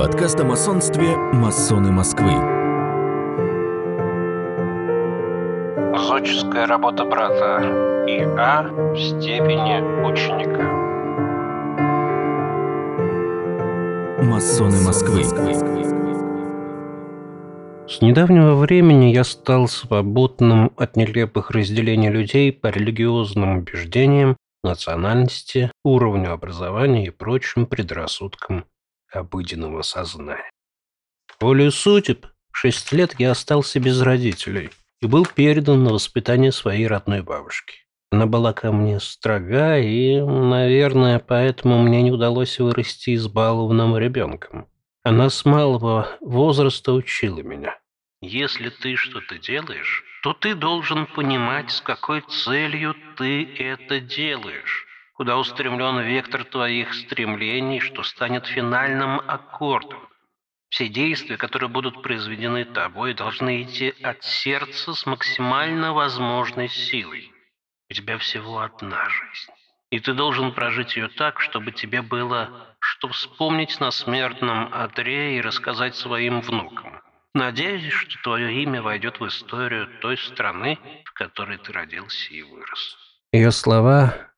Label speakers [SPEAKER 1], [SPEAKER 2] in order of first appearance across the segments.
[SPEAKER 1] Подкаст о масонстве «Масоны Москвы».
[SPEAKER 2] Зодческая работа брата И.А. в степени ученика.
[SPEAKER 1] «Масоны Москвы».
[SPEAKER 3] С недавнего времени я стал свободным от нелепых разделений людей по религиозным убеждениям, национальности, уровню образования и прочим предрассудкам обыденного сознания. Волею судеб, в шесть лет я остался без родителей и был передан на воспитание своей родной бабушки. Она была ко мне строга, и, наверное, поэтому мне не удалось вырасти избалованным ребенком. Она с малого возраста учила меня. Если ты что-то делаешь, то ты должен понимать, с какой целью ты это делаешь, куда устремлен вектор твоих стремлений, что станет финальным аккордом. Все действия, которые будут произведены тобой, должны идти от сердца с максимально возможной силой. У тебя всего одна жизнь. И ты должен прожить ее так, чтобы тебе было что вспомнить на смертном одре и рассказать своим внукам. Надеюсь, что твое имя войдет в историю той страны, в которой ты родился и вырос. Ее слова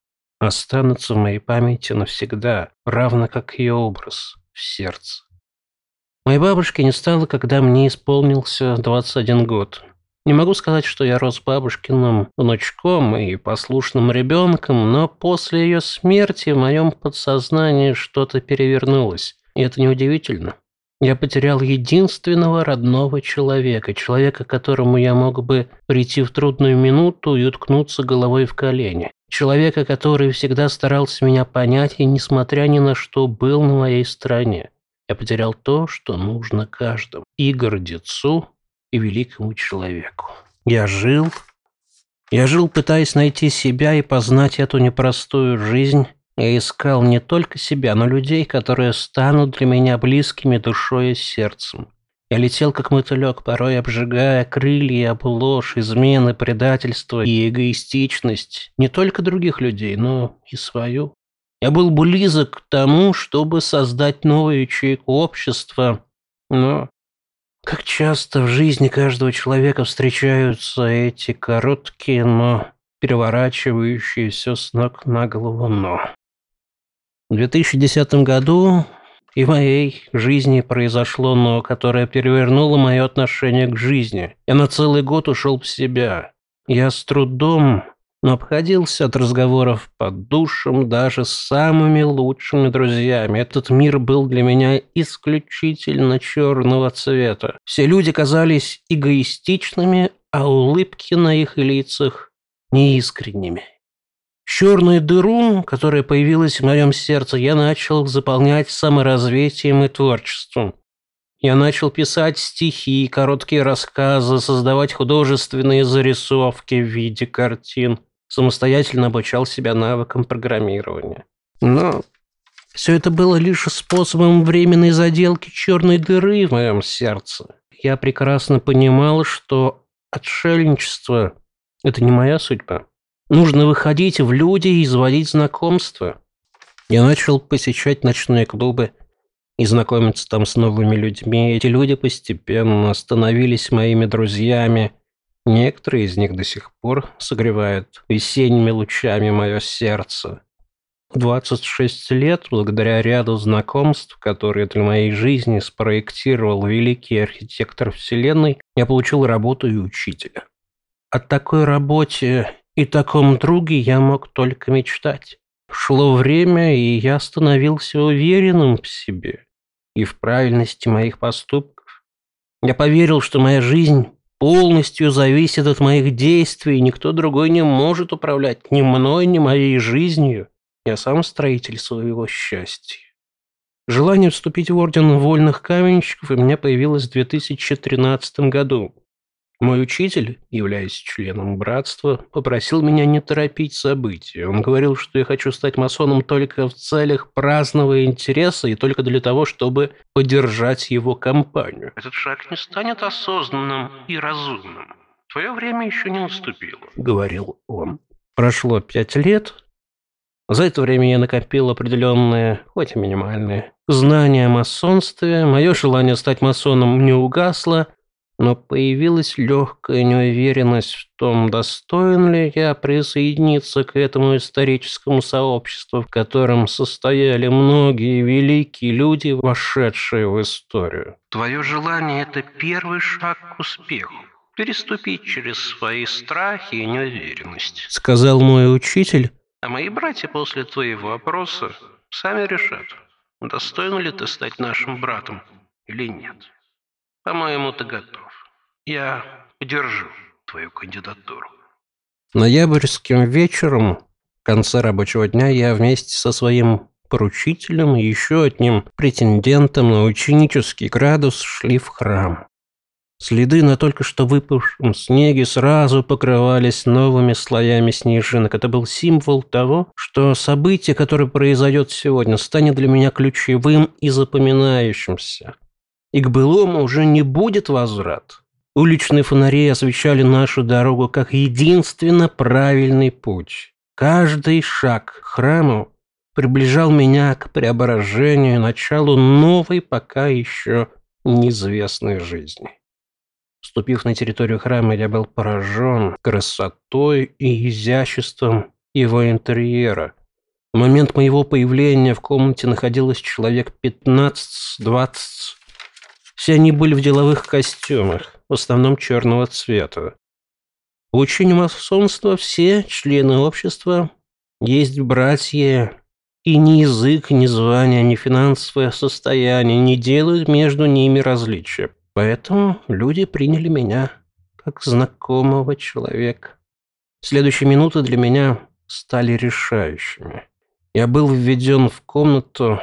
[SPEAKER 3] останутся в моей памяти навсегда, равно как ее образ в сердце. Моей бабушки не стало, когда мне исполнился 21 год. Не могу сказать, что я рос бабушкиным внучком и послушным ребенком, но после ее смерти в моем подсознании что-то перевернулось. И это неудивительно. Я потерял единственного родного человека, человека, которому я мог бы прийти в трудную минуту и уткнуться головой в колени. Человека, который всегда старался меня понять и, несмотря ни на что, был на моей стороне. Я потерял то, что нужно каждому. И гордецу, и великому человеку. Я жил, я жил, пытаясь найти себя и познать эту непростую жизнь. Я искал не только себя, но людей, которые станут для меня близкими душой и сердцем. Я летел как мотылек, порой обжигая крылья об ложь, измены, предательство и эгоистичность не только других людей, но и свою. Я был близок к тому, чтобы создать новую ячейку общества, но как часто в жизни каждого человека встречаются эти короткие, но переворачивающие все с ног на голову «но». В 2010 году и моей жизни произошло «но», которое перевернуло мое отношение к жизни. Я на целый год ушел в себя. Я с трудом но обходился от разговоров под душем даже с самыми лучшими друзьями. Этот мир был для меня исключительно черного цвета. Все люди казались эгоистичными, а улыбки на их лицах неискренними. Черную дыру, которая появилась в моем сердце, я начал заполнять саморазвитием и творчеством. Я начал писать стихи, короткие рассказы, создавать художественные зарисовки в виде картин – самостоятельно обучал себя навыкам программирования. Но все это было лишь способом временной заделки черной дыры в моем сердце. Я прекрасно понимал, что отшельничество – это не моя судьба. Нужно выходить в люди и заводить знакомства. Я начал посещать ночные клубы и знакомиться там с новыми людьми. Эти люди постепенно становились моими друзьями – Некоторые из них до сих пор согревают весенними лучами мое сердце. В 26 лет, благодаря ряду знакомств, которые для моей жизни спроектировал великий архитектор Вселенной, я получил работу и учителя. О такой работе и таком друге я мог только мечтать. Шло время, и я становился уверенным в себе и в правильности моих поступков. Я поверил, что моя жизнь полностью зависит от моих действий, никто другой не может управлять ни мной, ни моей жизнью. Я сам строитель своего счастья. Желание вступить в Орден Вольных Каменщиков у меня появилось в 2013 году. Мой учитель, являясь членом братства, попросил меня не торопить события. Он говорил, что я хочу стать масоном только в целях праздного интереса и только для того, чтобы поддержать его компанию. Этот шаг не станет осознанным и разумным. Твое время еще не наступило, говорил он. Прошло пять лет, За это время я накопил определенные, хоть и минимальные, знания о масонстве, мое желание стать масоном не угасло, но появилась легкая неуверенность в том, достоин ли я присоединиться к этому историческому сообществу, в котором состояли многие великие люди, вошедшие в историю. Твое желание – это первый шаг к успеху. Переступить через свои страхи и неуверенность. Сказал мой учитель, а мои братья после твоего вопроса сами решат, достоин ли ты стать нашим братом или нет. По-моему, ты готов. Я поддержу твою кандидатуру. Ноябрьским вечером, в конце рабочего дня, я вместе со своим поручителем и еще одним претендентом на ученический градус шли в храм. Следы на только что выпавшем снеге сразу покрывались новыми слоями снежинок. Это был символ того, что событие, которое произойдет сегодня, станет для меня ключевым и запоминающимся. И к былому уже не будет возврат. Уличные фонари освещали нашу дорогу как единственно правильный путь. Каждый шаг к храму приближал меня к преображению и началу новой, пока еще неизвестной жизни. Вступив на территорию храма, я был поражен красотой и изяществом его интерьера. В момент моего появления в комнате находилось человек 15-20. Все они были в деловых костюмах в основном черного цвета. По учению масонства все члены общества есть братья, и ни язык, ни звание, ни финансовое состояние не делают между ними различия. Поэтому люди приняли меня как знакомого человека. Следующие минуты для меня стали решающими. Я был введен в комнату,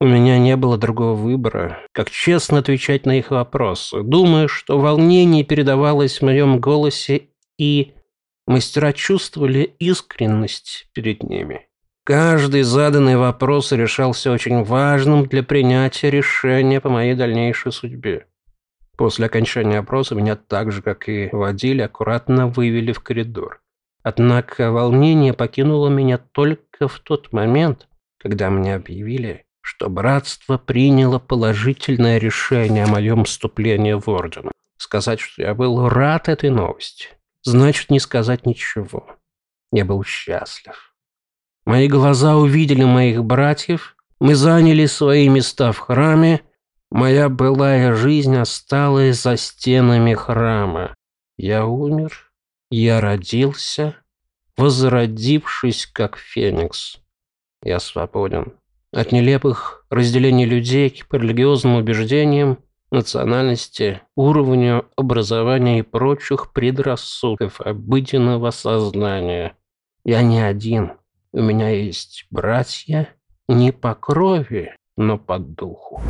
[SPEAKER 3] у меня не было другого выбора, как честно отвечать на их вопросы. Думаю, что волнение передавалось в моем голосе, и мастера чувствовали искренность перед ними. Каждый заданный вопрос решался очень важным для принятия решения по моей дальнейшей судьбе. После окончания опроса меня так же, как и водили, аккуратно вывели в коридор. Однако волнение покинуло меня только в тот момент, когда мне объявили, что братство приняло положительное решение о моем вступлении в орден. Сказать, что я был рад этой новости, значит не сказать ничего. Я был счастлив. Мои глаза увидели моих братьев, мы заняли свои места в храме, моя былая жизнь осталась за стенами храма. Я умер, я родился, возродившись как феникс. Я свободен от нелепых разделений людей по религиозным убеждениям, национальности, уровню образования и прочих предрассудков обыденного сознания. Я не один. У меня есть братья не по крови, но по духу.